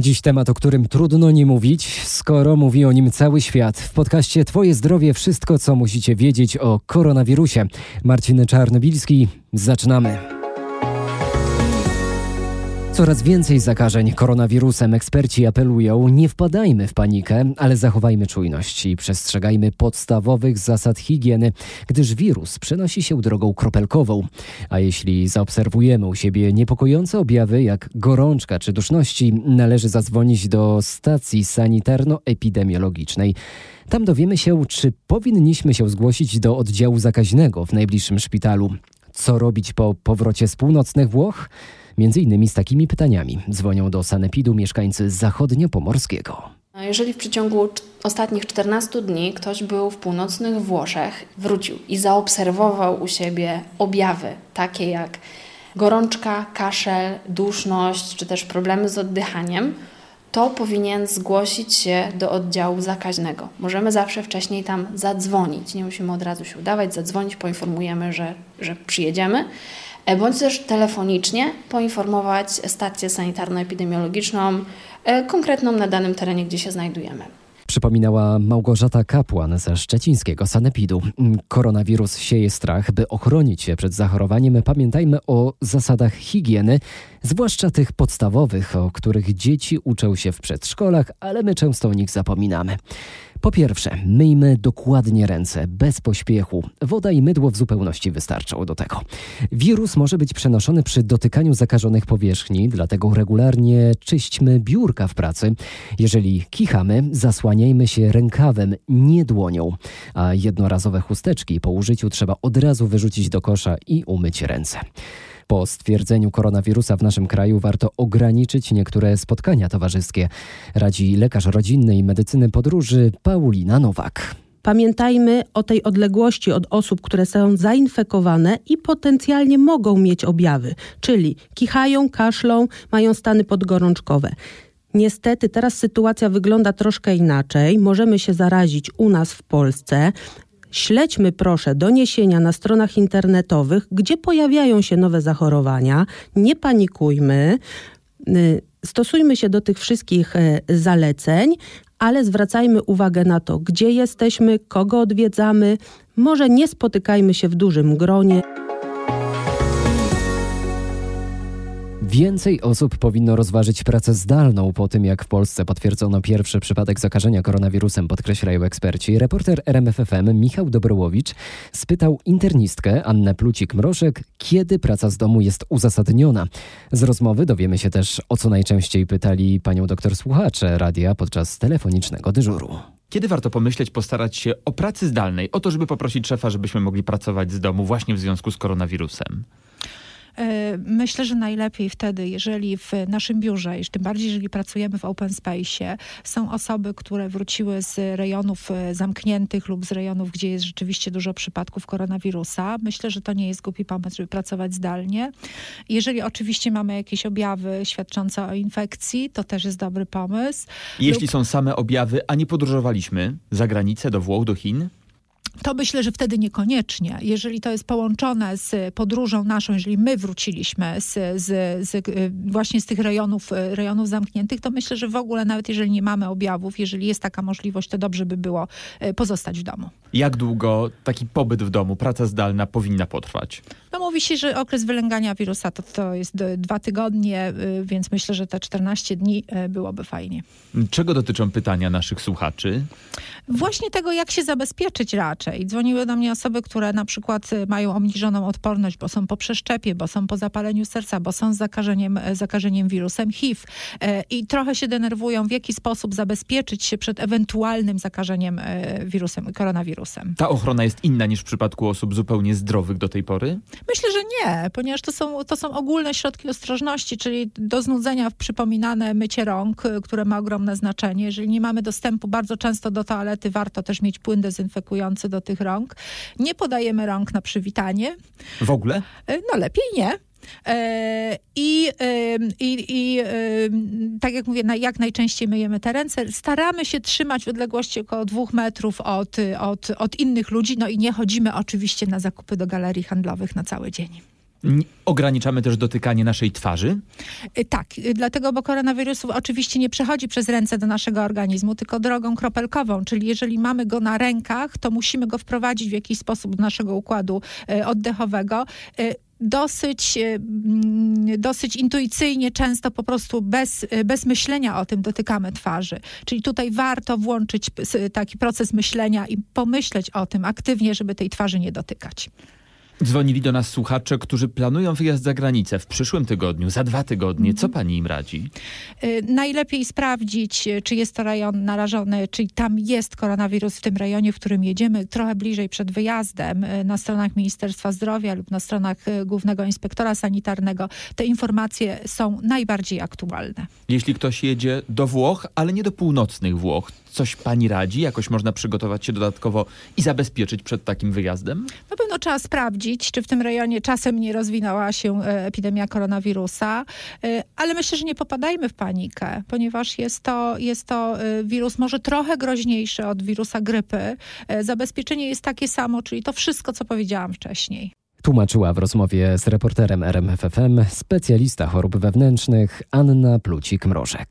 Dziś temat, o którym trudno nie mówić, skoro mówi o nim cały świat. W podcaście Twoje zdrowie wszystko, co musicie wiedzieć o koronawirusie. Marcin Czarnobilski, zaczynamy. Coraz więcej zakażeń koronawirusem. Eksperci apelują, nie wpadajmy w panikę, ale zachowajmy czujność i przestrzegajmy podstawowych zasad higieny, gdyż wirus przenosi się drogą kropelkową. A jeśli zaobserwujemy u siebie niepokojące objawy, jak gorączka czy duszności, należy zadzwonić do stacji sanitarno-epidemiologicznej. Tam dowiemy się, czy powinniśmy się zgłosić do oddziału zakaźnego w najbliższym szpitalu. Co robić po powrocie z północnych Włoch? Między innymi z takimi pytaniami dzwonią do Sanepidu mieszkańcy zachodnio-pomorskiego. Jeżeli w przeciągu ostatnich 14 dni ktoś był w północnych Włoszech, wrócił i zaobserwował u siebie objawy takie jak gorączka, kaszel, duszność czy też problemy z oddychaniem, to powinien zgłosić się do oddziału zakaźnego. Możemy zawsze wcześniej tam zadzwonić. Nie musimy od razu się udawać, zadzwonić, poinformujemy, że, że przyjedziemy. E, bądź też telefonicznie poinformować stację sanitarno-epidemiologiczną e, konkretną na danym terenie, gdzie się znajdujemy. Przypominała Małgorzata Kapłan ze szczecińskiego Sanepidu. Koronawirus sieje strach. By ochronić się przed zachorowaniem, pamiętajmy o zasadach higieny, zwłaszcza tych podstawowych, o których dzieci uczą się w przedszkolach, ale my często o nich zapominamy. Po pierwsze, myjmy dokładnie ręce, bez pośpiechu. Woda i mydło w zupełności wystarczą do tego. Wirus może być przenoszony przy dotykaniu zakażonych powierzchni, dlatego regularnie czyśćmy biurka w pracy. Jeżeli kichamy, zasłaniajmy się rękawem, nie dłonią. A jednorazowe chusteczki po użyciu trzeba od razu wyrzucić do kosza i umyć ręce. Po stwierdzeniu koronawirusa w naszym kraju warto ograniczyć niektóre spotkania towarzyskie, radzi lekarz rodzinnej medycyny podróży Paulina Nowak. Pamiętajmy o tej odległości od osób, które są zainfekowane i potencjalnie mogą mieć objawy, czyli kichają, kaszlą, mają stany podgorączkowe. Niestety teraz sytuacja wygląda troszkę inaczej. Możemy się zarazić u nas w Polsce. Śledźmy proszę doniesienia na stronach internetowych, gdzie pojawiają się nowe zachorowania. Nie panikujmy. Y, stosujmy się do tych wszystkich y, zaleceń, ale zwracajmy uwagę na to, gdzie jesteśmy, kogo odwiedzamy. Może nie spotykajmy się w dużym gronie. Więcej osób powinno rozważyć pracę zdalną po tym, jak w Polsce potwierdzono pierwszy przypadek zakażenia koronawirusem, podkreślają eksperci. Reporter RMFFM Michał Dobrołowicz spytał internistkę Annę Plucik-Mroszek, kiedy praca z domu jest uzasadniona. Z rozmowy dowiemy się też, o co najczęściej pytali panią doktor słuchacze radia podczas telefonicznego dyżuru. Kiedy warto pomyśleć, postarać się o pracy zdalnej, o to, żeby poprosić szefa, żebyśmy mogli pracować z domu właśnie w związku z koronawirusem? E, myślę, że najlepiej wtedy, jeżeli w naszym biurze, tym bardziej jeżeli pracujemy w open space, są osoby, które wróciły z rejonów e, zamkniętych lub z rejonów, gdzie jest rzeczywiście dużo przypadków koronawirusa. Myślę, że to nie jest głupi pomysł, żeby pracować zdalnie. Jeżeli oczywiście mamy jakieś objawy świadczące o infekcji, to też jest dobry pomysł. Jeśli lub... są same objawy, a nie podróżowaliśmy za granicę, do Włoch, do Chin? To myślę, że wtedy niekoniecznie. Jeżeli to jest połączone z podróżą naszą, jeżeli my wróciliśmy z, z, z, y, właśnie z tych rejonów, y, rejonów zamkniętych, to myślę, że w ogóle nawet jeżeli nie mamy objawów, jeżeli jest taka możliwość, to dobrze by było y, pozostać w domu. Jak długo taki pobyt w domu, praca zdalna powinna potrwać? No mówi się, że okres wylęgania wirusa to, to jest dwa tygodnie, więc myślę, że te 14 dni byłoby fajnie. Czego dotyczą pytania naszych słuchaczy? Właśnie tego, jak się zabezpieczyć raczej. Dzwoniły do mnie osoby, które na przykład y, mają obniżoną odporność, bo są po przeszczepie, bo są po zapaleniu serca, bo są z zakażeniem, e, zakażeniem wirusem HIV e, i trochę się denerwują, w jaki sposób zabezpieczyć się przed ewentualnym zakażeniem wirusem, koronawirusem. Ta ochrona jest inna niż w przypadku osób zupełnie zdrowych do tej pory? Myślę, że nie, ponieważ to są, to są ogólne środki ostrożności, czyli do znudzenia przypominane mycie rąk, które ma ogromne znaczenie. Jeżeli nie mamy dostępu bardzo często do toalety warto też mieć płyn dezynfekujący do tych rąk. Nie podajemy rąk na przywitanie. W ogóle? E, no lepiej nie. E, I, i, i tak jak mówię, jak najczęściej myjemy te ręce. Staramy się trzymać w odległości około dwóch metrów od, od, od innych ludzi, no i nie chodzimy oczywiście na zakupy do galerii handlowych na cały dzień. Ograniczamy też dotykanie naszej twarzy? Y, tak, y, dlatego, bo koronawirus oczywiście nie przechodzi przez ręce do naszego organizmu, tylko drogą kropelkową, czyli jeżeli mamy go na rękach, to musimy go wprowadzić w jakiś sposób do naszego układu y, oddechowego dosyć, mm, dosyć intuicyjnie, często po prostu bez, bez myślenia o tym dotykamy twarzy. Czyli tutaj warto włączyć taki proces myślenia i pomyśleć o tym aktywnie, żeby tej twarzy nie dotykać. Dzwonili do nas słuchacze, którzy planują wyjazd za granicę w przyszłym tygodniu, za dwa tygodnie. Co pani im radzi? Y, najlepiej sprawdzić, y, czy jest to rejon narażony, czy tam jest koronawirus w tym rejonie, w którym jedziemy, trochę bliżej przed wyjazdem y, na stronach Ministerstwa Zdrowia lub na stronach Głównego Inspektora Sanitarnego. Te informacje są najbardziej aktualne. Jeśli ktoś jedzie do Włoch, ale nie do północnych Włoch, coś pani radzi? Jakoś można przygotować się dodatkowo i zabezpieczyć przed takim wyjazdem? Na pewno trzeba sprawdzić, czy w tym rejonie czasem nie rozwinęła się e, epidemia koronawirusa, e, ale myślę, że nie popadajmy w panikę, ponieważ jest to, jest to e, wirus może trochę groźniejszy od wirusa grypy. Zabezpieczenie jest takie samo, czyli to wszystko, co powiedziałam wcześniej. Tłumaczyła w rozmowie z reporterem RMFFM specjalista chorób wewnętrznych Anna Plucik-Mrożek.